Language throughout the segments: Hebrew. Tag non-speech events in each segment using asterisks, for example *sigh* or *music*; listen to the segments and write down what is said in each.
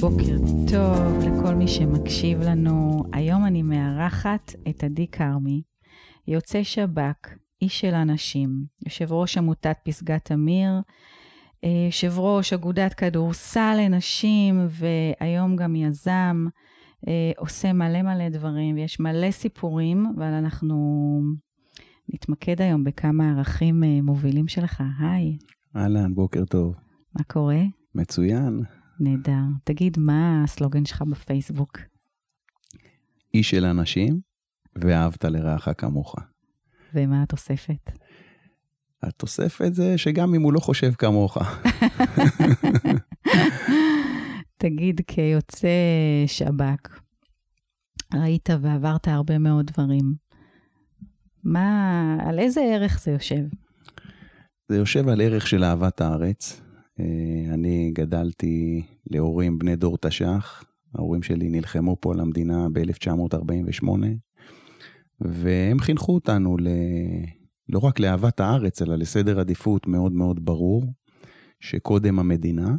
בוקר טוב לכל מי שמקשיב לנו. היום אני מארחת את עדי כרמי, יוצא שב"כ, איש של אנשים, יושב ראש עמותת פסגת אמיר, יושב ראש אגודת כדורסל לנשים, והיום גם יזם, אה, עושה מלא מלא דברים, ויש מלא סיפורים, אבל אנחנו נתמקד היום בכמה ערכים אה, מובילים שלך. היי. אהלן, בוקר טוב. מה קורה? מצוין. נהדר. תגיד, מה הסלוגן שלך בפייסבוק? איש של אנשים, ואהבת לרעך כמוך. ומה התוספת? התוספת זה שגם אם הוא לא חושב כמוך. תגיד, כיוצא שב"כ, ראית ועברת הרבה מאוד דברים. מה, על איזה ערך זה יושב? זה יושב על ערך של אהבת הארץ. אה, אני גדלתי להורים בני דור תש"ח. ההורים שלי נלחמו פה על המדינה ב-1948, והם חינכו אותנו ל... לא רק לאהבת הארץ, אלא לסדר עדיפות מאוד מאוד ברור, שקודם המדינה,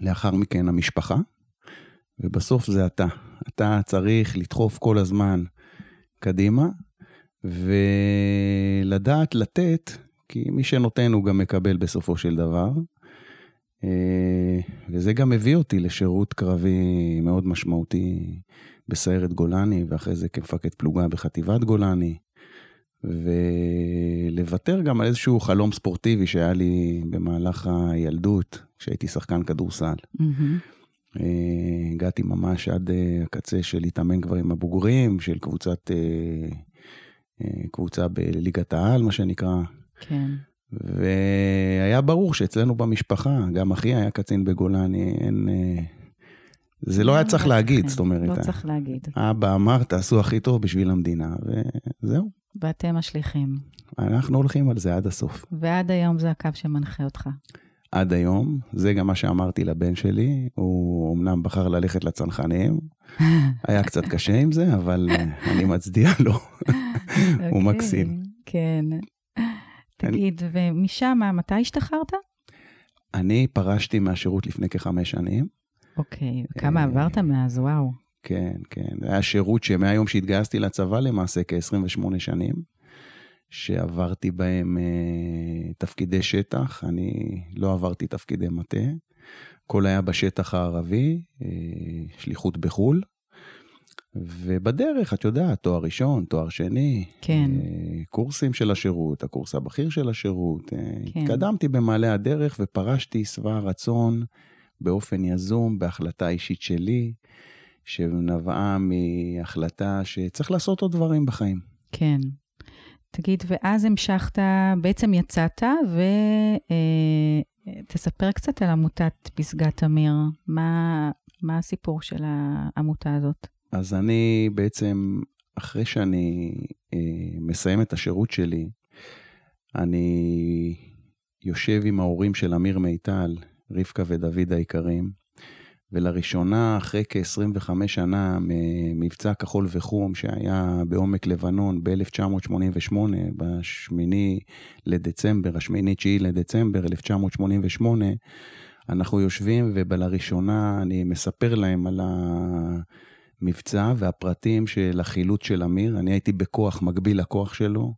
לאחר מכן המשפחה, ובסוף זה אתה. אתה צריך לדחוף כל הזמן קדימה, ולדעת לתת, כי מי שנותן הוא גם מקבל בסופו של דבר. אה, וזה גם הביא אותי לשירות קרבי מאוד משמעותי בסיירת גולני, ואחרי זה כמפקד פלוגה בחטיבת גולני. ולוותר גם על איזשהו חלום ספורטיבי שהיה לי במהלך הילדות, כשהייתי שחקן כדורסל. Mm-hmm. הגעתי ממש עד אה, הקצה של להתאמן כבר עם הבוגרים, של קבוצת, קבוצה בליגת העל, מה שנקרא. כן. והיה ברור שאצלנו במשפחה, גם אחי היה קצין בגולני, אין... אה, זה לא היה צריך להגיד, זאת אומרת. לא צריך להגיד. אבא אמר, תעשו הכי טוב בשביל המדינה, וזהו. ואתם השליחים. אנחנו הולכים על זה עד הסוף. ועד היום זה הקו שמנחה אותך. עד היום, זה גם מה שאמרתי לבן שלי, הוא אמנם בחר ללכת לצנחנים, *laughs* היה קצת קשה עם זה, אבל אה, אני מצדיע לו, *laughs* הוא אוקיי, מקסים. כן. תגיד. ומשם, מתי השתחררת? אני פרשתי מהשירות לפני כחמש שנים. אוקיי, וכמה עברת מאז? וואו. כן, כן. זה היה שירות שמהיום שהתגייסתי לצבא למעשה כ-28 שנים, שעברתי בהם אה, תפקידי שטח, אני לא עברתי תפקידי מטה. הכל היה בשטח הערבי, אה, שליחות בחו"ל. ובדרך, את יודעת, תואר ראשון, תואר שני, כן. אה, קורסים של השירות, הקורס הבכיר של השירות. אה, כן. התקדמתי במעלה הדרך ופרשתי שבע רצון באופן יזום, בהחלטה אישית שלי, שנבעה מהחלטה שצריך לעשות עוד דברים בחיים. כן. תגיד, ואז המשכת, בעצם יצאת, ותספר אה, קצת על עמותת פסגת אמיר. מה, מה הסיפור של העמותה הזאת? אז אני בעצם, אחרי שאני אה, מסיים את השירות שלי, אני יושב עם ההורים של אמיר מיטל, רבקה ודוד היקרים, ולראשונה, אחרי כ-25 שנה ממבצע כחול וחום שהיה בעומק לבנון ב-1988, ב-8 לדצמבר, השמיני-תשיעי לדצמבר 1988, אנחנו יושבים ובלראשונה אני מספר להם על. המבצע והפרטים של החילוץ של אמיר. אני הייתי בכוח מקביל לכוח שלו.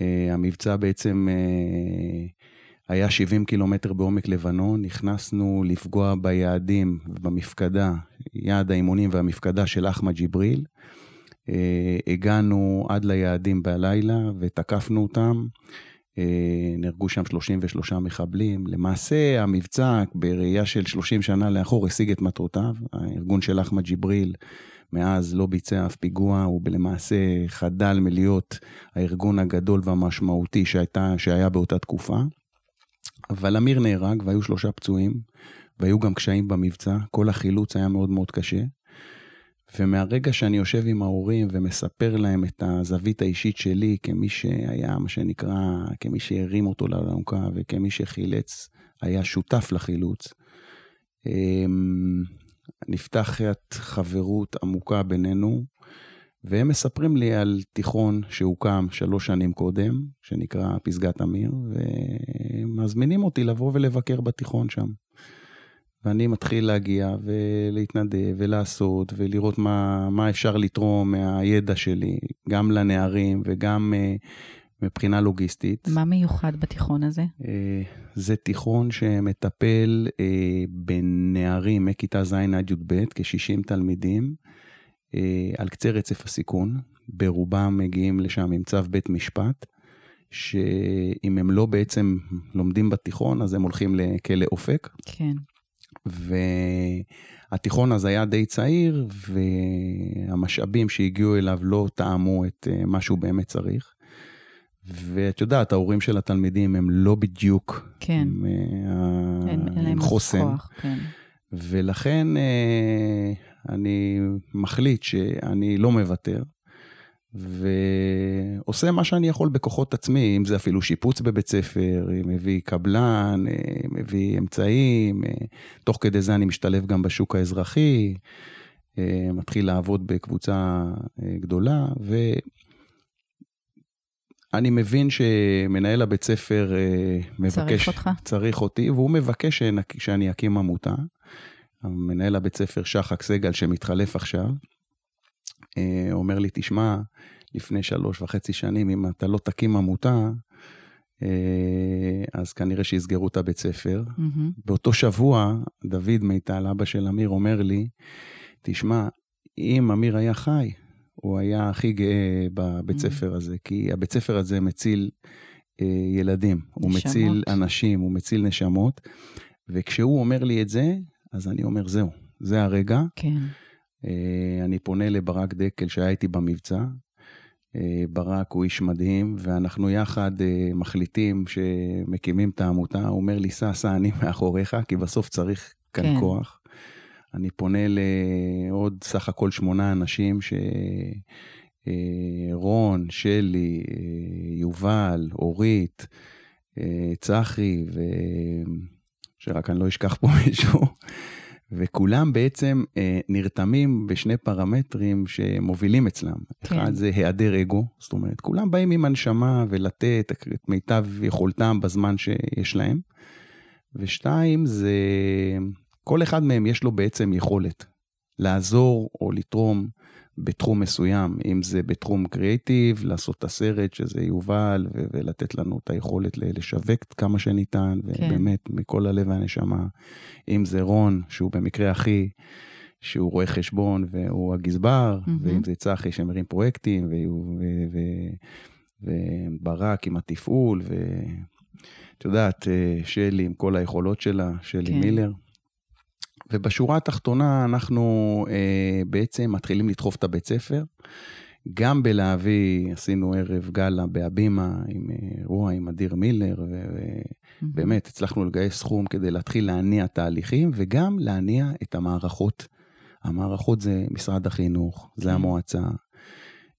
Uh, המבצע בעצם uh, היה 70 קילומטר בעומק לבנון, נכנסנו לפגוע ביעדים במפקדה, יעד האימונים והמפקדה של אחמד ג'יבריל. Uh, הגענו עד ליעדים בלילה ותקפנו אותם. אה, נהרגו שם 33 מחבלים. למעשה המבצע בראייה של 30 שנה לאחור השיג את מטרותיו. הארגון של אחמד ג'יבריל מאז לא ביצע אף פיגוע, הוא למעשה חדל מלהיות הארגון הגדול והמשמעותי שהייתה, שהיה באותה תקופה. אבל אמיר נהרג והיו שלושה פצועים, והיו גם קשיים במבצע, כל החילוץ היה מאוד מאוד קשה. ומהרגע שאני יושב עם ההורים ומספר להם את הזווית האישית שלי כמי שהיה, מה שנקרא, כמי שהרים אותו לאלונקה וכמי שחילץ, היה שותף לחילוץ, אמ, נפתחת חברות עמוקה בינינו, והם מספרים לי על תיכון שהוקם שלוש שנים קודם, שנקרא פסגת אמיר, ומזמינים אותי לבוא ולבקר בתיכון שם. ואני מתחיל להגיע ולהתנדב ולעשות ולראות מה, מה אפשר לתרום מהידע שלי, גם לנערים וגם uh, מבחינה לוגיסטית. מה מיוחד בתיכון הזה? Uh, זה תיכון שמטפל uh, בנערים מכיתה ז' עד י"ב, כ-60 תלמידים, על קצה רצף הסיכון. ברובם מגיעים לשם עם צו בית משפט, שאם הם לא בעצם לומדים בתיכון, אז הם הולכים לכלא אופק. כן. והתיכון אז היה די צעיר, והמשאבים שהגיעו אליו לא טעמו את אה, מה שהוא באמת צריך. ואת יודעת, ההורים של התלמידים הם לא בדיוק כן. עם, אין, עם חוסן. כוח, כן. ולכן אה, אני מחליט שאני לא מוותר, ועושה מה שאני יכול בכוחות עצמי, אם זה אפילו שיפוץ בבית ספר, מביא קבלן, אה, מביא אמצעים, אה, תוך כדי זה אני משתלב גם בשוק האזרחי, אה, מתחיל לעבוד בקבוצה גדולה, ואני מבין שמנהל הבית ספר מבקש... צריך אותך. צריך אותי, והוא מבקש שאני אקים עמותה. מנהל הבית ספר שחק סגל, שמתחלף עכשיו, אומר לי, תשמע, לפני שלוש וחצי שנים, אם אתה לא תקים עמותה, אה, אז כנראה שיסגרו את הבית ספר. Mm-hmm. באותו שבוע, דוד מיטל, אבא של אמיר, אומר לי, תשמע, אם אמיר היה חי, הוא היה הכי גאה בבית mm-hmm. ספר הזה, כי הבית ספר הזה מציל אה, ילדים, נשמות. הוא מציל אנשים, הוא מציל נשמות, וכשהוא אומר לי את זה, אז אני אומר, זהו, זה הרגע. כן. אה, אני פונה לברק דקל שהיה איתי במבצע, אה, ברק הוא איש מדהים, ואנחנו יחד אה, מחליטים שמקימים את העמותה. הוא אומר לי, סע, סע, אני מאחוריך, כי בסוף צריך כאן כן. כוח. אני פונה לעוד סך הכל שמונה אנשים, ש... אה, רון, שלי, יובל, אורית, צחי, ושרק אני לא אשכח פה מישהו. וכולם בעצם אה, נרתמים בשני פרמטרים שמובילים אצלם. כן. אחד זה היעדר אגו, זאת אומרת, כולם באים עם הנשמה ולתת את מיטב יכולתם בזמן שיש להם. ושתיים, זה כל אחד מהם יש לו בעצם יכולת לעזור או לתרום בתחום מסוים, אם זה בתחום קריאיטיב, לעשות את הסרט, שזה יובל, ו- ולתת לנו את היכולת לשווק כמה שניתן, כן. ובאמת, מכל הלב והנשמה. אם זה רון, שהוא במקרה הכי, שהוא רואה חשבון והוא הגזבר, mm-hmm. ואם זה צחי שמרים פרויקטים, וברק עם התפעול, ואת יודעת, אה, שלי עם כל היכולות שלה, שלי כן. מילר. ובשורה התחתונה אנחנו אה, בעצם מתחילים לדחוף את הבית ספר. גם בלהביא, עשינו ערב גאלה בהבימה עם אה, רואה, עם אדיר מילר, ובאמת הצלחנו לגייס סכום כדי להתחיל להניע תהליכים, וגם להניע את המערכות. המערכות זה משרד החינוך, זה כן. המועצה.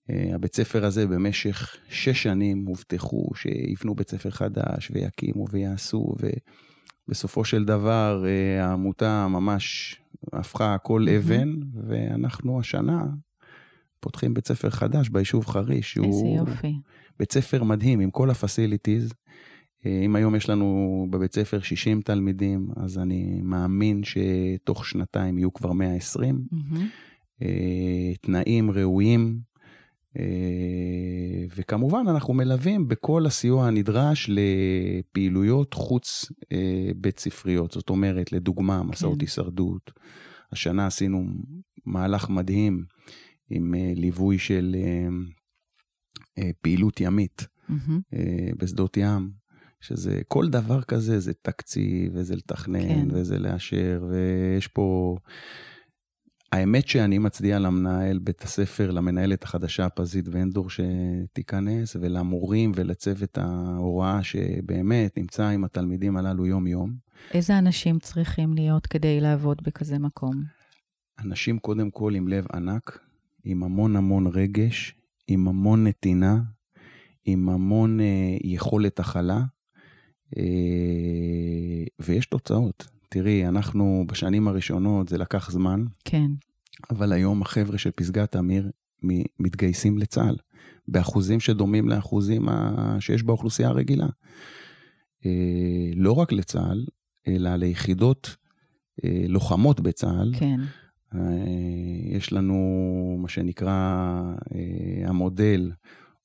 אה, הבית ספר הזה במשך שש שנים הובטחו שיבנו בית ספר חדש ויקימו ויעשו, ו... בסופו של דבר אה, העמותה ממש הפכה הכל אבן, ואנחנו השנה פותחים בית ספר חדש ביישוב חריש. איזה יופי. בית ספר מדהים עם כל הפסיליטיז. אה, אם היום יש לנו בבית ספר 60 תלמידים, אז אני מאמין שתוך שנתיים יהיו כבר 120. Mm-hmm. תנאים ראויים, אה, וכמובן, אנחנו מלווים בכל הסיוע הנדרש לפעילויות חוץ אה, בית ספריות. זאת אומרת, לדוגמה, מסעות כן. הישרדות. השנה עשינו מהלך מדהים עם אה, ליווי של פעילות ימית mm-hmm. בשדות ים, שזה כל דבר כזה, זה תקציב, וזה לתכנן, כן. וזה לאשר, ויש פה... האמת שאני מצדיע למנהל בית הספר, למנהלת החדשה פזית ונדור שתיכנס, ולמורים ולצוות ההוראה שבאמת נמצא עם התלמידים הללו יום-יום. איזה אנשים צריכים להיות כדי לעבוד בכזה מקום? אנשים קודם כל עם לב ענק, עם המון המון רגש, עם המון נתינה, עם המון אה, יכולת הכלה, אה, ויש תוצאות. תראי, אנחנו בשנים הראשונות, זה לקח זמן, כן. אבל היום החבר'ה של פסגת אמיר מתגייסים לצה"ל, באחוזים שדומים לאחוזים שיש באוכלוסייה הרגילה. אה, לא רק לצה"ל, אלא ליחידות אה, לוחמות בצה"ל. כן. אה, יש לנו מה שנקרא המודל,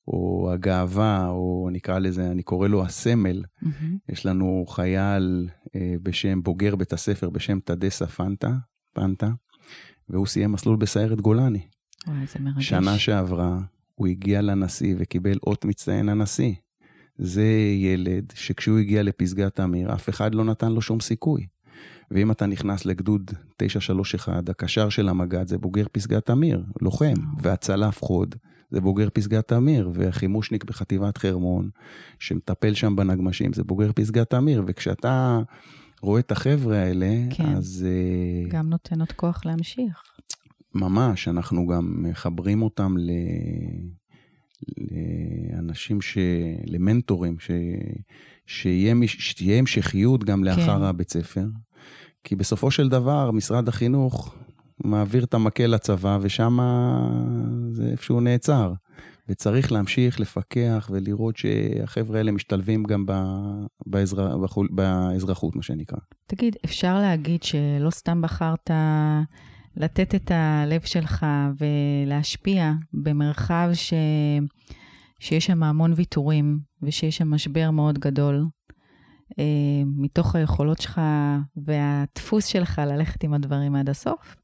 או הגאווה, או נקרא לזה, אני קורא לו הסמל. Mm-hmm. יש לנו חייל בשם בוגר בית הספר, בשם תדסה פנטה, פנטה, והוא סיים מסלול בסיירת גולני. וואי, זה מרגש. שנה שעברה הוא הגיע לנשיא וקיבל אות מצטיין הנשיא. זה ילד שכשהוא הגיע לפסגת אמיר, אף אחד לא נתן לו שום סיכוי. ואם אתה נכנס לגדוד 931, הקשר של המג"ד זה בוגר פסגת אמיר, לוחם, והצלף חוד זה בוגר פסגת אמיר, והחימושניק בחטיבת חרמון, שמטפל שם בנגמשים, זה בוגר פסגת אמיר, וכשאתה רואה את החבר'ה האלה, כן. אז... אה, גם נותן עוד כוח להמשיך. ממש, אנחנו גם מחברים אותם ל... לאנשים, ש... למנטורים, ש... שיה, שתהיה המשכיות גם לאחר כן. הבית ספר. כי בסופו של דבר, משרד החינוך מעביר את המקל לצבא, ושם זה איפשהו נעצר. וצריך להמשיך לפקח ולראות שהחבר'ה האלה משתלבים גם באזר... באזרחות, מה שנקרא. תגיד, אפשר להגיד שלא סתם בחרת לתת את הלב שלך ולהשפיע במרחב ש... שיש שם המון ויתורים ושיש שם משבר מאוד גדול, אה, מתוך היכולות שלך והדפוס שלך ללכת עם הדברים עד הסוף?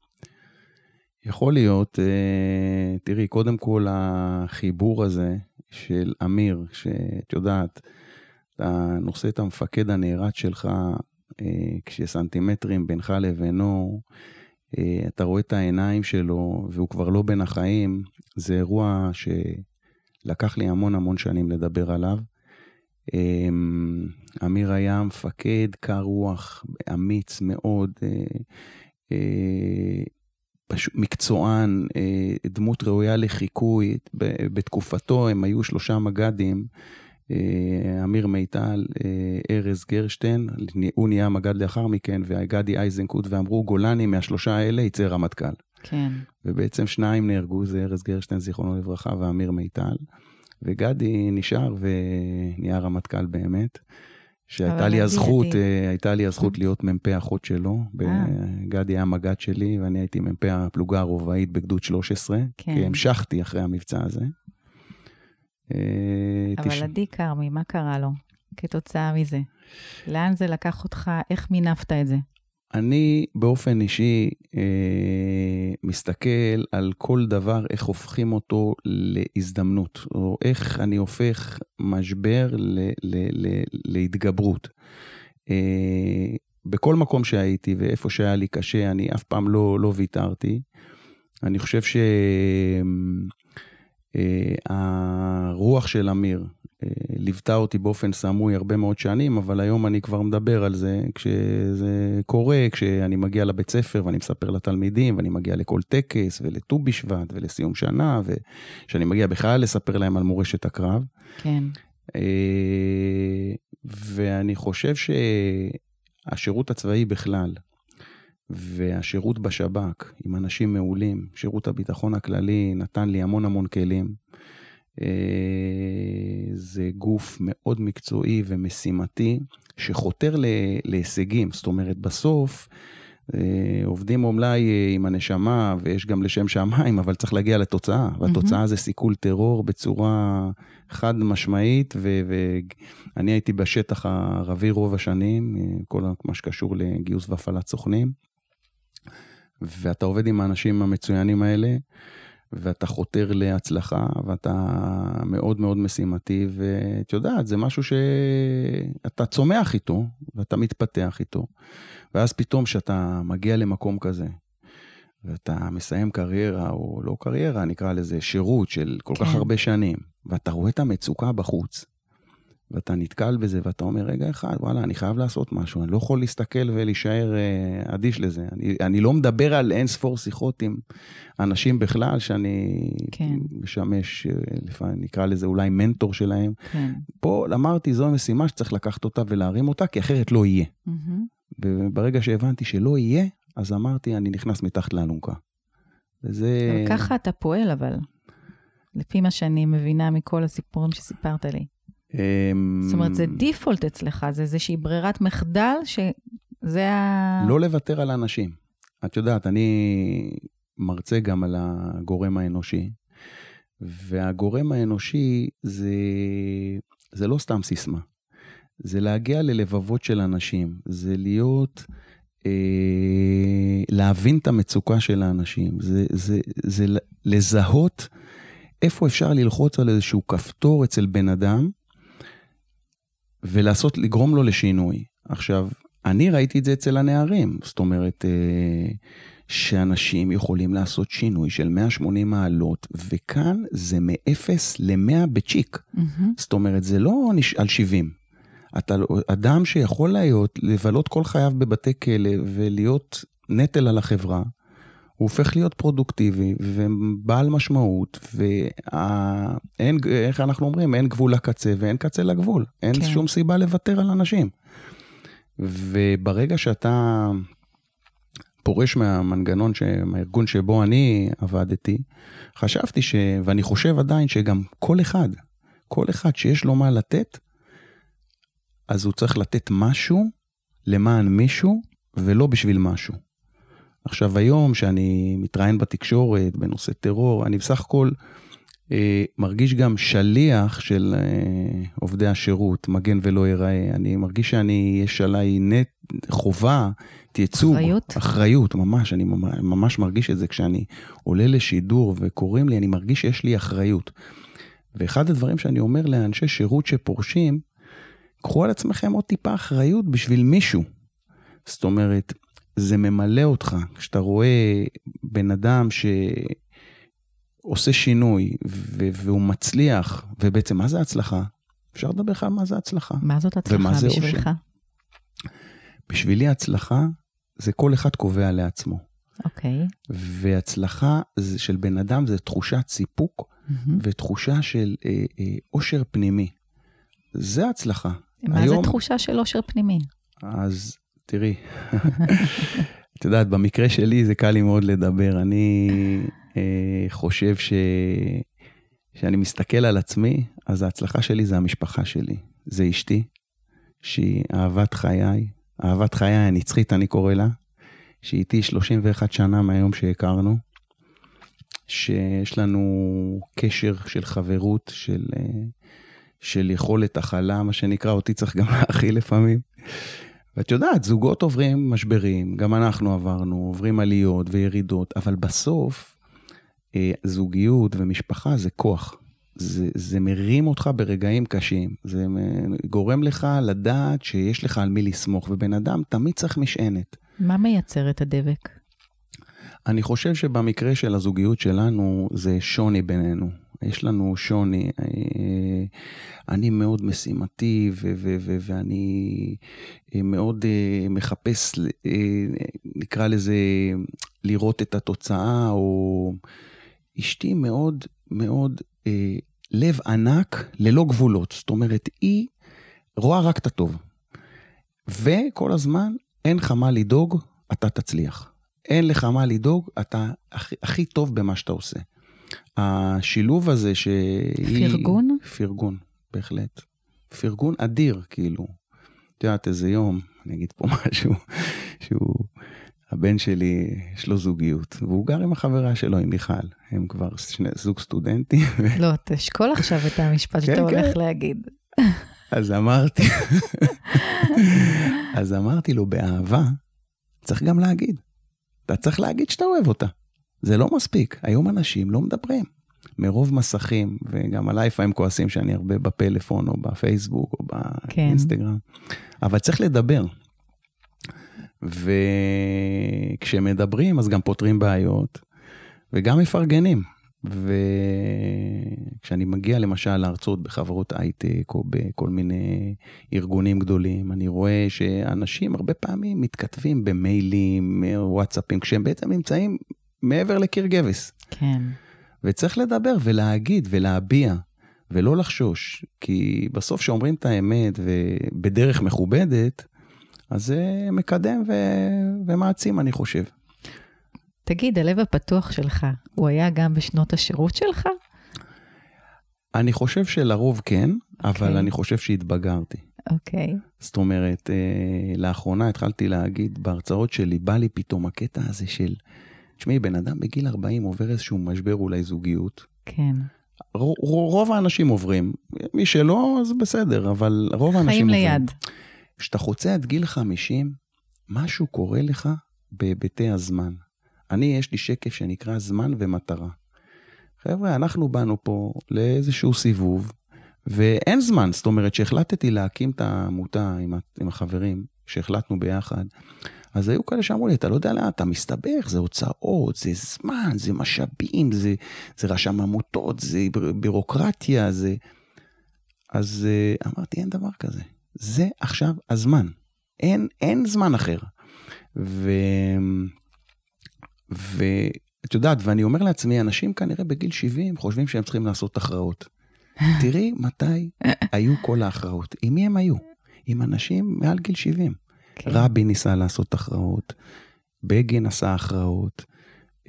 יכול להיות, אה, תראי, קודם כל החיבור הזה של אמיר, שאת יודעת, אתה נושא את המפקד הנערץ שלך, אה, כשסנטימטרים בינך לבינו, אה, אתה רואה את העיניים שלו והוא כבר לא בין החיים, זה אירוע שלקח לי המון המון שנים לדבר עליו. אמ, אמיר היה מפקד קר רוח, אמיץ מאוד, פשוט מקצוען, דמות ראויה לחיקוי. בתקופתו הם היו שלושה מג"דים. אה, אמיר מיטל, אה, ארז גרשטיין, הוא נהיה מג"ד לאחר מכן, וגדי אייזנקוט, ואמרו גולני מהשלושה האלה יצא רמטכ"ל. כן. ובעצם שניים נהרגו, זה ארז גרשטיין, זיכרונו לברכה, ואמיר מיטל. וגדי נשאר ונהיה רמטכ"ל באמת. שהייתה לי הזכות, אה, הייתה לי הזכות להיות מ"פ אחות שלו. גדי היה מג"ד שלי, ואני הייתי מ"פ הפלוגה הרובעית בגדוד 13, כן. כי המשכתי אחרי המבצע הזה. אה, אבל תש... עדי כרמי, מה קרה לו כתוצאה מזה? לאן זה לקח אותך? איך מינפת את זה? אני באופן אישי אה, מסתכל על כל דבר, איך הופכים אותו להזדמנות, או איך אני הופך משבר ל, ל, ל, להתגברות. אה, בכל מקום שהייתי ואיפה שהיה לי קשה, אני אף פעם לא, לא ויתרתי. אני חושב ש... אה, הרוח של אמיר אה, ליוותה אותי באופן סמוי הרבה מאוד שנים, אבל היום אני כבר מדבר על זה כשזה קורה, כשאני מגיע לבית ספר ואני מספר לתלמידים, ואני מגיע לכל טקס ולט"ו בשבט ולסיום שנה, וכשאני מגיע בכלל לספר להם על מורשת הקרב. כן. אה, ואני חושב שהשירות הצבאי בכלל, והשירות בשב"כ עם אנשים מעולים, שירות הביטחון הכללי נתן לי המון המון כלים. אה, זה גוף מאוד מקצועי ומשימתי שחותר להישגים, זאת אומרת בסוף אה, עובדים אולי אה, עם הנשמה ויש גם לשם שמיים, אבל צריך להגיע לתוצאה, והתוצאה mm-hmm. זה סיכול טרור בצורה חד משמעית, ואני הייתי בשטח הערבי רוב השנים, כל מה שקשור לגיוס והפעלת סוכנים. ואתה עובד עם האנשים המצוינים האלה, ואתה חותר להצלחה, ואתה מאוד מאוד משימתי, ואת יודעת, זה משהו שאתה צומח איתו, ואתה מתפתח איתו. ואז פתאום כשאתה מגיע למקום כזה, ואתה מסיים קריירה, או לא קריירה, נקרא לזה שירות של כל כן. כך הרבה שנים, ואתה רואה את המצוקה בחוץ, ואתה נתקל בזה ואתה אומר, רגע אחד, וואלה, אני חייב לעשות משהו, אני לא יכול להסתכל ולהישאר אה, אדיש לזה. אני, אני לא מדבר על אין ספור שיחות עם אנשים בכלל, שאני כן. משמש, אה, לפעמים נקרא לזה אולי מנטור שלהם. כן. פה אמרתי, זו המשימה שצריך לקחת אותה ולהרים אותה, כי אחרת לא יהיה. Mm-hmm. וברגע שהבנתי שלא יהיה, אז אמרתי, אני נכנס מתחת לאלונקה. וזה... ככה אתה פועל, אבל, לפי מה שאני מבינה מכל הסיפורים שסיפרת לי. אמ, זאת אומרת, זה דיפולט אצלך, זה איזושהי ברירת מחדל, שזה ה... לא לוותר על אנשים. את יודעת, אני מרצה גם על הגורם האנושי, והגורם האנושי זה, זה לא סתם סיסמה. זה להגיע ללבבות של אנשים, זה להיות, אה, להבין את המצוקה של האנשים, זה, זה, זה לזהות איפה אפשר ללחוץ על איזשהו כפתור אצל בן אדם, ולעשות, לגרום לו לשינוי. עכשיו, אני ראיתי את זה אצל הנערים, זאת אומרת, אה, שאנשים יכולים לעשות שינוי של 180 מעלות, וכאן זה מ-0 ל-100 בצ'יק. Mm-hmm. זאת אומרת, זה לא על 70. אתה לא, אדם שיכול להיות, לבלות כל חייו בבתי כלא ולהיות נטל על החברה, הוא הופך להיות פרודוקטיבי ובעל משמעות, ואין, איך אנחנו אומרים, אין גבול לקצה ואין קצה לגבול. אין כן. שום סיבה לוותר על אנשים. וברגע שאתה פורש מהמנגנון, מהארגון שבו אני עבדתי, חשבתי ש... ואני חושב עדיין שגם כל אחד, כל אחד שיש לו מה לתת, אז הוא צריך לתת משהו למען מישהו ולא בשביל משהו. עכשיו היום שאני מתראיין בתקשורת בנושא טרור, אני בסך הכל אה, מרגיש גם שליח של אה, עובדי השירות, מגן ולא ייראה. אני מרגיש שאני, יש עליי נט, חובה, ייצוג. אחריות? אחריות, ממש. אני ממש מרגיש את זה כשאני עולה לשידור וקוראים לי, אני מרגיש שיש לי אחריות. ואחד הדברים שאני אומר לאנשי שירות שפורשים, קחו על עצמכם עוד טיפה אחריות בשביל מישהו. זאת אומרת, זה ממלא אותך. כשאתה רואה בן אדם שעושה שינוי והוא מצליח, ובעצם מה זה הצלחה? אפשר לדבר לך על מה זה הצלחה. מה זאת הצלחה בשבילך? בשבילי הצלחה זה כל אחד קובע לעצמו. אוקיי. Okay. והצלחה של בן אדם זה תחושת סיפוק mm-hmm. ותחושה של אה, אה, אושר פנימי. זה הצלחה. מה היום... זה תחושה של אושר פנימי? אז תראי, את יודעת, במקרה שלי זה קל לי מאוד לדבר. אני אה, חושב ש... שאני מסתכל על עצמי, אז ההצלחה שלי זה המשפחה שלי. זה אשתי, שהיא אהבת חיי, אהבת חיי הנצחית, אני קורא לה, שהיא איתי 31 שנה מהיום שהכרנו, שיש לנו קשר של חברות, של, אה, של יכולת הכלה, מה שנקרא, אותי צריך גם *laughs* להכיל לפעמים. ואת יודעת, זוגות עוברים משברים, גם אנחנו עברנו, עוברים עליות וירידות, אבל בסוף אה, זוגיות ומשפחה זה כוח. זה, זה מרים אותך ברגעים קשים, זה גורם לך לדעת שיש לך על מי לסמוך, ובן אדם תמיד צריך משענת. מה מייצר את הדבק? אני חושב שבמקרה של הזוגיות שלנו זה שוני בינינו. יש לנו שוני. אה, אני מאוד משימתי ואני אה, מאוד אה, מחפש, נקרא לזה, לראות את התוצאה, או אשתי מאוד מאוד לב ענק ללא גבולות. זאת אומרת, היא רואה רק את הטוב. וכל הזמן, אין לך מה לדאוג, אתה תצליח. אין לך מה לדאוג, אתה הכי, הכי טוב במה שאתה עושה. השילוב הזה שהיא... פרגון? פרגון, בהחלט. פרגון אדיר, כאילו. את יודעת, איזה יום, אני אגיד פה *laughs* משהו, שהוא, הבן שלי, יש לו זוגיות, והוא גר עם החברה שלו, עם מיכל. הם כבר שני, זוג סטודנטים. *laughs* לא, תשקול עכשיו את המשפט שאתה כן, הולך כן. להגיד. *laughs* אז אמרתי, אז אמרתי לו, באהבה, צריך גם להגיד. אתה צריך להגיד שאתה אוהב אותה. זה לא מספיק. היום אנשים לא מדברים. מרוב מסכים, וגם עליי לפעמים כועסים שאני הרבה בפלאפון, או בפייסבוק, או כן. באינסטגרם. כן. אבל צריך לדבר. וכשמדברים, אז גם פותרים בעיות, וגם מפרגנים. וכשאני מגיע למשל להרצות בחברות הייטק או בכל מיני ארגונים גדולים, אני רואה שאנשים הרבה פעמים מתכתבים במיילים, וואטסאפים, כשהם בעצם נמצאים מעבר לקיר גבס. כן. וצריך לדבר ולהגיד ולהביע, ולא לחשוש, כי בסוף כשאומרים את האמת ובדרך מכובדת, אז זה מקדם ו... ומעצים, אני חושב. תגיד, הלב הפתוח שלך, הוא היה גם בשנות השירות שלך? אני חושב שלרוב כן, okay. אבל אוקיי. אני חושב שהתבגרתי. אוקיי. Okay. זאת אומרת, אה, לאחרונה התחלתי להגיד בהרצאות שלי, בא לי פתאום הקטע הזה של, תשמעי, בן אדם בגיל 40 עובר איזשהו משבר אולי זוגיות. כן. רוב האנשים עוברים, מי שלא, אז בסדר, אבל רוב האנשים עוברים. חיים ליד. כשאתה חוצה עד גיל 50, משהו קורה לך בהיבטי הזמן. אני, יש לי שקף שנקרא זמן ומטרה. חבר'ה, אנחנו באנו פה לאיזשהו סיבוב, ואין זמן. זאת אומרת, כשהחלטתי להקים את העמותה עם, עם החברים, שהחלטנו ביחד, אז היו כאלה שאמרו לי, אתה לא יודע לאן, אתה מסתבך, זה הוצאות, זה זמן, זה משאבים, זה, זה רשם עמותות, זה בירוקרטיה, זה... אז uh, אמרתי, אין דבר כזה. זה עכשיו הזמן. אין, אין זמן אחר. ו... ואת יודעת, ואני אומר לעצמי, אנשים כנראה בגיל 70 חושבים שהם צריכים לעשות הכרעות. *laughs* תראי מתי היו כל ההכרעות. עם מי הם היו? עם אנשים מעל גיל 70. כן. רבין ניסה לעשות הכרעות, בגין עשה הכרעות,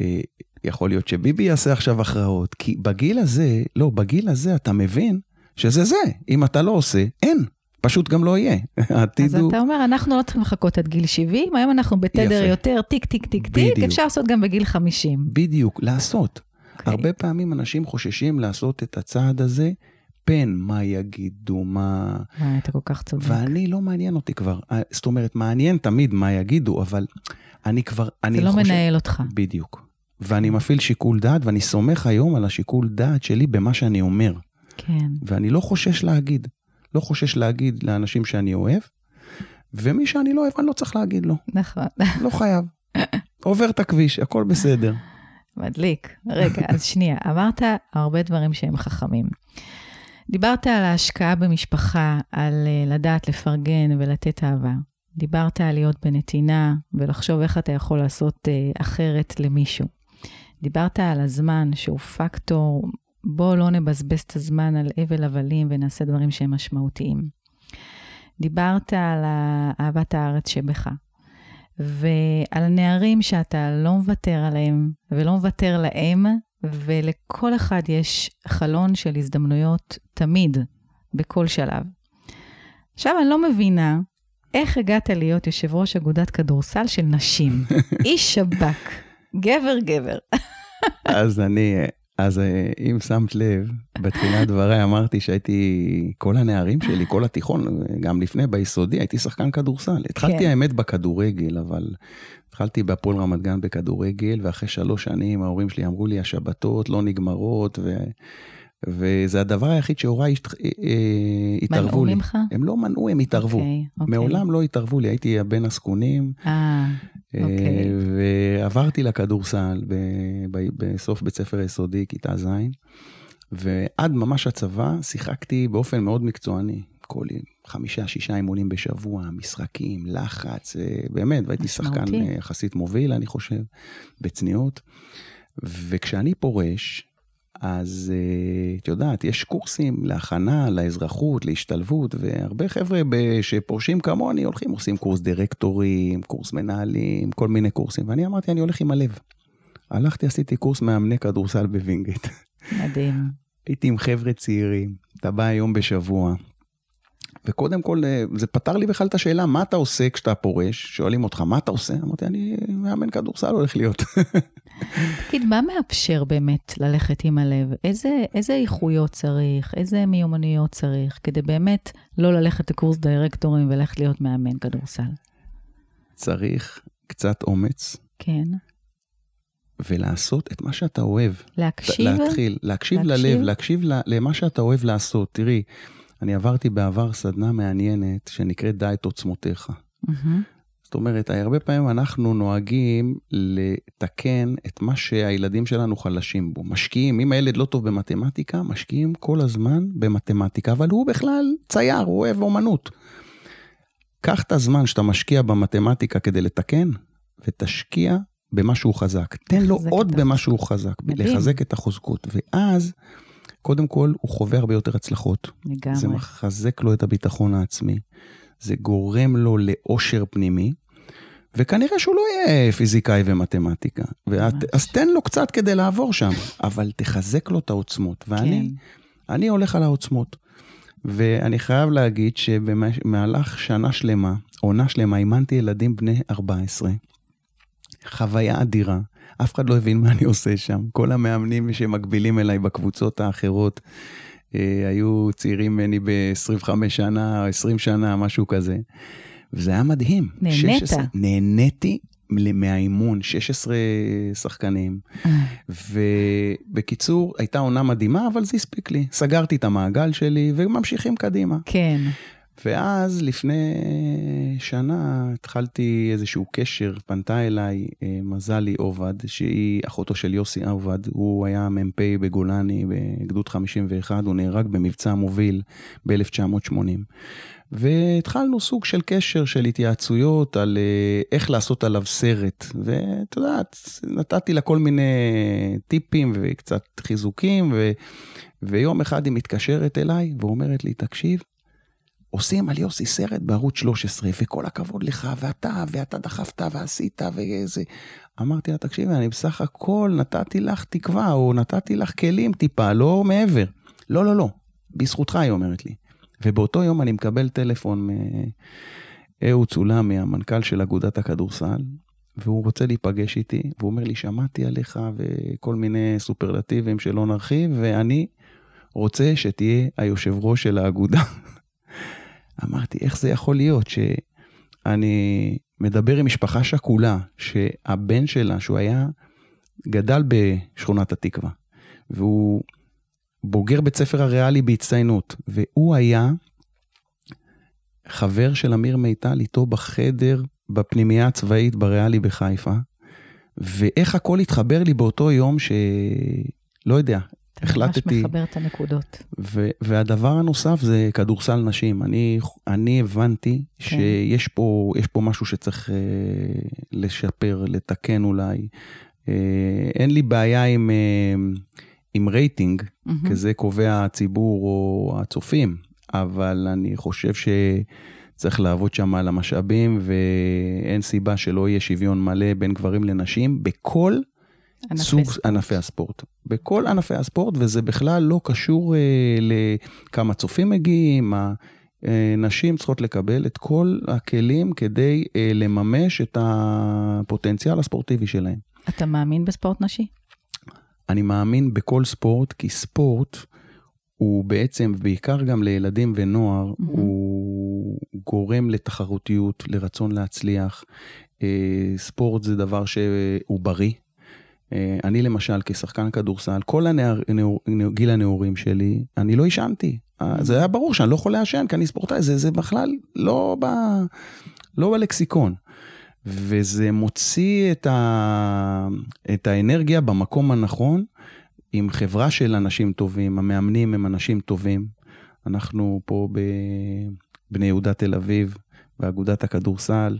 אה, יכול להיות שביבי יעשה עכשיו הכרעות, כי בגיל הזה, לא, בגיל הזה אתה מבין שזה זה, אם אתה לא עושה, אין. פשוט גם לא יהיה. *laughs* אז הוא... אתה אומר, אנחנו לא צריכים לחכות עד גיל 70, היום אנחנו בתדר יפה. יותר טיק, טיק, טיק, בדיוק. טיק, אפשר לעשות גם בגיל 50. בדיוק, לעשות. Okay. אוקיי. הרבה פעמים אנשים חוששים לעשות את הצעד הזה, פן, מה יגידו, מה... וואי, אתה כל כך צודק. ואני, לא מעניין אותי כבר. אה, זאת אומרת, מעניין תמיד מה יגידו, אבל אני כבר, אני חושב... זה לא מנהל אותך. בדיוק. ואני מפעיל שיקול דעת, ואני סומך היום על השיקול דעת שלי במה שאני אומר. כן. ואני לא חושש להגיד. לא חושש להגיד לאנשים שאני אוהב, ומי שאני לא אוהב, אני לא צריך להגיד לו. נכון. *laughs* לא חייב. עובר את הכביש, הכל בסדר. מדליק. רגע, אז שנייה, אמרת הרבה דברים שהם חכמים. דיברת על ההשקעה במשפחה, על uh, לדעת לפרגן ולתת אהבה. דיברת על להיות בנתינה ולחשוב איך אתה יכול לעשות uh, אחרת למישהו. דיברת על הזמן שהוא פקטור בוא לא נבזבז את הזמן על אבל הבלים ונעשה דברים שהם משמעותיים. דיברת על אהבת הארץ שבך, ועל הנערים שאתה לא מוותר עליהם ולא מוותר להם, ולכל אחד יש חלון של הזדמנויות תמיד, בכל שלב. עכשיו, אני לא מבינה איך הגעת להיות יושב ראש אגודת כדורסל של נשים. *laughs* איש שב"כ, גבר גבר. אז אני אז אה, אם שמת לב, בתחילת דבריי אמרתי שהייתי, כל הנערים שלי, כל התיכון, גם לפני, ביסודי, הייתי שחקן כדורסל. התחלתי כן. האמת בכדורגל, אבל התחלתי בהפועל רמת גן בכדורגל, ואחרי שלוש שנים ההורים שלי אמרו לי, השבתות לא נגמרות, ו... וזה הדבר היחיד שהוריי אה, אה, התערבו לי. מנעו ממך? הם לא מנעו, הם התערבו. Okay, אוקיי, okay. אוקיי. מעולם לא התערבו לי, הייתי הבן הזקונים. אה, אוקיי. ועברתי לכדורסל בסוף בית ספר יסודי, כיתה ז', ועד ממש הצבא שיחקתי באופן מאוד מקצועני. כל חמישה, שישה אימונים בשבוע, משחקים, לחץ, באמת, והייתי שחקן יחסית מוביל, אני חושב, בצניעות. וכשאני פורש, אז אה, את יודעת, יש קורסים להכנה, לאזרחות, להשתלבות, והרבה חבר'ה שפורשים כמוני הולכים, עושים קורס דירקטורים, קורס מנהלים, כל מיני קורסים, ואני אמרתי, אני הולך עם הלב. הלכתי, עשיתי קורס מאמני כדורסל בווינגייט. מדהים. הייתי עם חבר'ה צעירים, אתה בא יום בשבוע, וקודם כל, אה, זה פתר לי בכלל את השאלה, מה אתה עושה כשאתה פורש? שואלים אותך, מה אתה עושה? אמרתי, אני מאמן כדורסל הולך להיות. תגיד, מה מאפשר באמת ללכת עם הלב? איזה, איזה איכויות צריך? איזה מיומנויות צריך? כדי באמת לא ללכת לקורס דירקטורים וללכת להיות מאמן כדורסל. צריך קצת אומץ. כן. ולעשות את מה שאתה אוהב. להקשיב? להתחיל, להקשיב, להקשיב? ללב, להקשיב למה שאתה אוהב לעשות. תראי, אני עברתי בעבר סדנה מעניינת שנקראת דע את עוצמותיך. Mm-hmm. זאת אומרת, הרבה פעמים אנחנו נוהגים לתקן את מה שהילדים שלנו חלשים בו. משקיעים, אם הילד לא טוב במתמטיקה, משקיעים כל הזמן במתמטיקה, אבל הוא בכלל צייר, הוא אוהב אומנות. קח את הזמן שאתה משקיע במתמטיקה כדי לתקן, ותשקיע במה שהוא חזק. תן לו עוד במה שהוא חזק, מדהים. לחזק את החוזקות. ואז, קודם כל, הוא חווה הרבה יותר הצלחות. לגמרי. זה מחזק לו את הביטחון העצמי. זה גורם לו לאושר פנימי, וכנראה שהוא לא יהיה פיזיקאי ומתמטיקה. ואת, אז תן לו קצת כדי לעבור שם, אבל תחזק לו את העוצמות. ואני כן. אני הולך על העוצמות. ואני חייב להגיד שבמהלך שנה שלמה, עונה שלמה, אימנתי ילדים בני 14. חוויה אדירה. אף אחד לא הבין מה אני עושה שם. כל המאמנים שמקבילים אליי בקבוצות האחרות אה, היו צעירים ממני ב-25 שנה, 20 שנה, משהו כזה. וזה היה מדהים. נהנית. 16, נהניתי מהאימון, 16 שחקנים. אה. ובקיצור, הייתה עונה מדהימה, אבל זה הספיק לי. סגרתי את המעגל שלי וממשיכים קדימה. כן. ואז לפני שנה התחלתי איזשהו קשר, פנתה אליי אה, מזלי עובד, שהיא אחותו של יוסי עובד, הוא היה מ"פ בגולני בגדוד 51, הוא נהרג במבצע מוביל ב-1980. והתחלנו סוג של קשר של התייעצויות על אה, איך לעשות עליו סרט. ואת יודעת, נתתי לה כל מיני טיפים וקצת חיזוקים, ו... ויום אחד היא מתקשרת אליי ואומרת לי, תקשיב, עושים על יוסי סרט בערוץ 13, וכל הכבוד לך, ואתה, ואתה דחפת ועשית, ואיזה... אמרתי לה, תקשיבי, אני בסך הכל נתתי לך תקווה, או נתתי לך כלים טיפה, לא מעבר. לא, לא, לא, בזכותך, היא אומרת לי. ובאותו יום אני מקבל טלפון מאהוד צולמי, המנכ"ל של אגודת הכדורסל, והוא רוצה להיפגש איתי, והוא אומר לי, שמעתי עליך וכל מיני סופרלטיבים שלא נרחיב, ואני רוצה שתהיה היושב ראש של האגודה. אמרתי, איך זה יכול להיות שאני מדבר עם משפחה שכולה, שהבן שלה, שהוא היה, גדל בשכונת התקווה, והוא בוגר בית ספר הריאלי בהצטיינות, והוא היה חבר של אמיר מיטל איתו בחדר בפנימייה הצבאית בריאלי בחיפה, ואיך הכל התחבר לי באותו יום שלא יודע, החלטתי... ממש מחבר את הנקודות. ו- והדבר הנוסף זה כדורסל נשים. אני, אני הבנתי כן. שיש פה, פה משהו שצריך אה, לשפר, לתקן אולי. אה, אין לי בעיה עם, אה, עם רייטינג, mm-hmm. כי זה קובע הציבור או הצופים, אבל אני חושב שצריך לעבוד שם על המשאבים, ואין סיבה שלא יהיה שוויון מלא בין גברים לנשים בכל ענפי סוג. ענפי הספורט. בכל ענפי הספורט, וזה בכלל לא קשור אה, לכמה צופים מגיעים, הנשים צריכות לקבל את כל הכלים כדי אה, לממש את הפוטנציאל הספורטיבי שלהם. אתה מאמין בספורט נשי? אני מאמין בכל ספורט, כי ספורט הוא בעצם, בעיקר גם לילדים ונוער, mm-hmm. הוא גורם לתחרותיות, לרצון להצליח. אה, ספורט זה דבר שהוא בריא, אה, אני למשל, כשחקן כדורסל, כל הנער, נעור, גיל הנעורים שלי, אני לא עישנתי. אה, זה היה ברור שאני לא יכול לעשן, כי אני ספורטאי, זה, זה בכלל לא, ב, לא בלקסיקון. וזה מוציא את, ה, את האנרגיה במקום הנכון, עם חברה של אנשים טובים, המאמנים הם אנשים טובים. אנחנו פה בבני יהודה תל אביב, באגודת הכדורסל.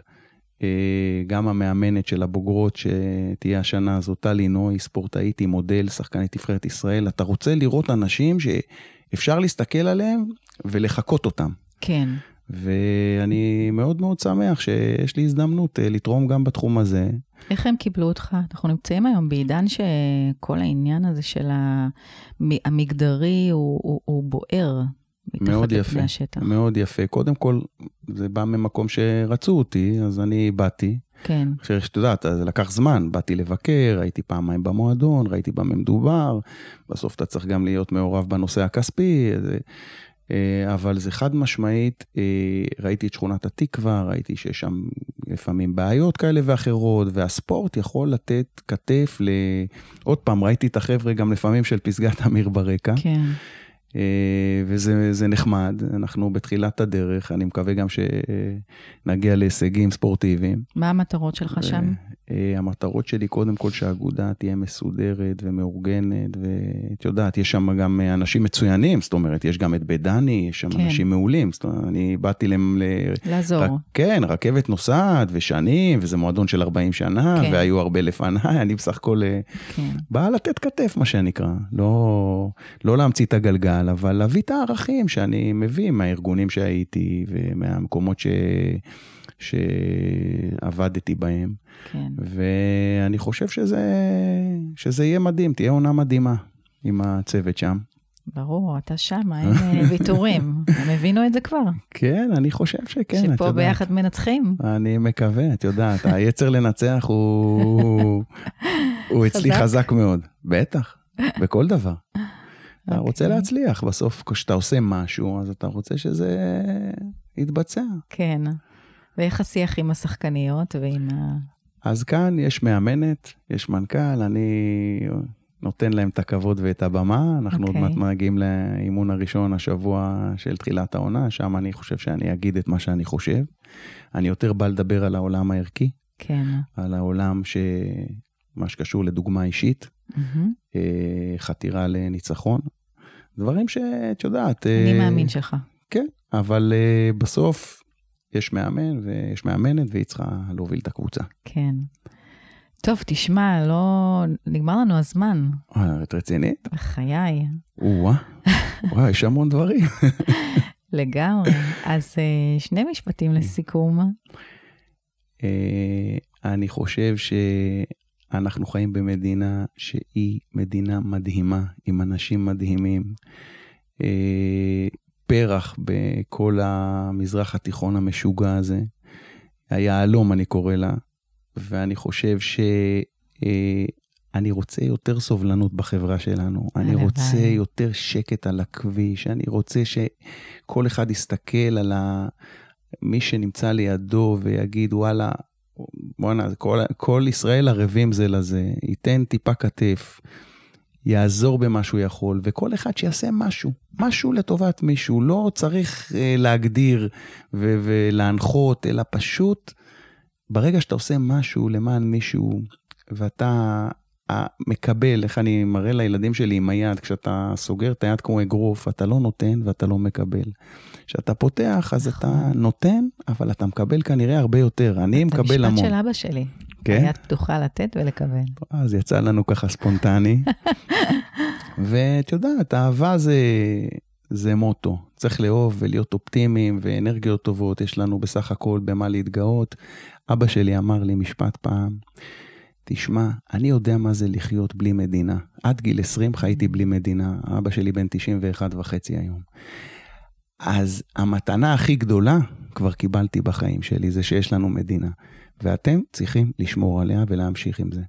אה, גם המאמנת של הבוגרות שתהיה השנה הזאת, טלי נוי, ספורטאית עם מודל, שחקנית נבחרת ישראל. אתה רוצה לראות אנשים שאפשר להסתכל עליהם ולחקות אותם. כן. ואני מאוד מאוד שמח שיש לי הזדמנות אה, לתרום גם בתחום הזה. איך הם קיבלו אותך? אנחנו נמצאים היום בעידן שכל העניין הזה של המגדרי הוא, הוא, הוא בוער. מאוד יפה, השטח. מאוד יפה. קודם כל, זה בא ממקום שרצו אותי, אז אני באתי. כן. עכשיו, שאת יודעת, זה לקח זמן, באתי לבקר, הייתי פעמיים במועדון, ראיתי במה מדובר, בסוף אתה צריך גם להיות מעורב בנושא הכספי, זה, אה, אבל זה חד משמעית, אה, ראיתי את שכונת התקווה, ראיתי שיש שם לפעמים בעיות כאלה ואחרות, והספורט יכול לתת כתף ל... עוד פעם, ראיתי את החבר'ה גם לפעמים של פסגת אמיר ברקע. כן. אה, וזה נחמד, אנחנו בתחילת הדרך, אני מקווה גם שנגיע להישגים ספורטיביים. מה המטרות שלך שם? אה, המטרות שלי, קודם כל שהאגודה תהיה מסודרת ומאורגנת, ואת יודעת, יש שם גם אנשים מצוינים, זאת אומרת, יש גם את בית דני, יש שם כן. אנשים מעולים, זאת אומרת, אני באתי ל... לעזור. רק, כן, רכבת נוסעת ושנים, וזה מועדון של 40 שנה, כן. והיו הרבה לפניי, אני בסך הכל אה, כן. בא לתת כתף, מה שנקרא, לא, לא להמציא את הגלגל. פוטנציאל, אבל להביא את הערכים שאני מביא מהארגונים שהייתי ומהמקומות ש... שעבדתי בהם. כן. ואני חושב שזה, שזה יהיה מדהים, תהיה עונה מדהימה עם הצוות שם. ברור, אתה שם, אין אה, *laughs* ויתורים. הם הבינו את זה כבר. כן, אני חושב שכן, את יודעת. שפה ביחד מנצחים. אני מקווה, את יודעת, היצר לנצח הוא, הוא אצלי? חזק מאוד. בטח, בכל דבר. אתה רוצה אוקיי. להצליח, בסוף כשאתה עושה משהו, אז אתה רוצה שזה יתבצע. כן. ואיך השיח עם השחקניות ועם ה... אז כאן יש מאמנת, יש מנכ"ל, אני נותן להם את הכבוד ואת הבמה. אנחנו עוד אוקיי. מעט מגיעים לאימון הראשון השבוע של תחילת העונה, שם אני חושב שאני אגיד את מה שאני חושב. אני יותר בא לדבר על העולם הערכי, כן. על העולם ש... מה שקשור לדוגמה אישית. אה, חתירה לניצחון. דברים שאת יודעת... אני אה, מאמין שלך. כן, אבל אה, בסוף יש מאמן ויש מאמנת והיא צריכה להוביל את הקבוצה. כן. טוב, תשמע, לא... נגמר לנו הזמן. אה, את רצינית? בחיי. או-אה, וואי, יש המון דברים. *laughs* לגמרי. אז אה, שני משפטים לסיכום. אה, אני חושב שאנחנו חיים במדינה שהיא מדינה מדהימה, עם אנשים מדהימים. אה, פרח בכל המזרח התיכון המשוגע הזה. היהלום, אני קורא לה. ואני חושב ש... אה, אני רוצה יותר סובלנות בחברה שלנו. אני הלוואי. רוצה יותר שקט על הכביש. אני רוצה שכל אחד יסתכל על ה... מי שנמצא לידו ויגיד, וואלה, בואנה, כל, כל ישראל ערבים זה לזה, ייתן טיפה כתף, יעזור במה שהוא יכול, וכל אחד שיעשה משהו, משהו לטובת מישהו. לא צריך אה, להגדיר ו- ולהנחות, אלא פשוט, ברגע שאתה עושה משהו למען מישהו, ואתה אה, מקבל, איך אני מראה לילדים שלי עם היד, כשאתה סוגר את היד כמו אגרוף, אתה לא נותן ואתה לא מקבל. כשאתה פותח, אז אתה נכון. נותן, אבל אתה מקבל כנראה הרבה יותר. אני מקבל המון. המשפט של אבא שלי. כן? היד פתוחה לתת ולקבל. אז יצא לנו ככה ספונטני. *laughs* ואת יודעת, אהבה זה, זה מוטו. צריך לאהוב ולהיות אופטימיים ואנרגיות טובות, יש לנו בסך הכל במה להתגאות. אבא שלי אמר לי משפט פעם, תשמע, אני יודע מה זה לחיות בלי מדינה. עד גיל 20 חייתי בלי מדינה, אבא שלי בן 91 וחצי היום. אז המתנה הכי גדולה כבר קיבלתי בחיים שלי, זה שיש לנו מדינה. ואתם צריכים לשמור עליה ולהמשיך עם זה.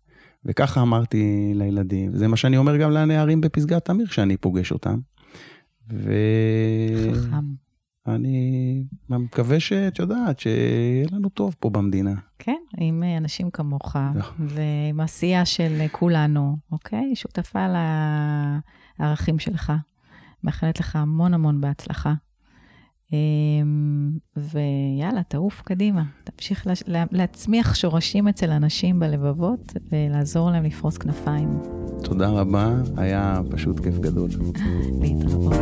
וככה אמרתי לילדים, זה מה שאני אומר גם לנערים בפסגת אמיר כשאני פוגש אותם. ואני חכם. מקווה שאת יודעת, שיהיה לנו טוב פה במדינה. כן, עם אה, אנשים כמוך, לא. ועם עשייה של כולנו, אוקיי? שותפה לערכים שלך. מאחלת לך המון המון בהצלחה. אמ, ויאללה, תעוף קדימה. תמשיך לה- לה- להצמיח שורשים אצל אנשים בלבבות ולעזור להם לפרוס כנפיים. תודה רבה, היה פשוט כיף גדול. להתראות.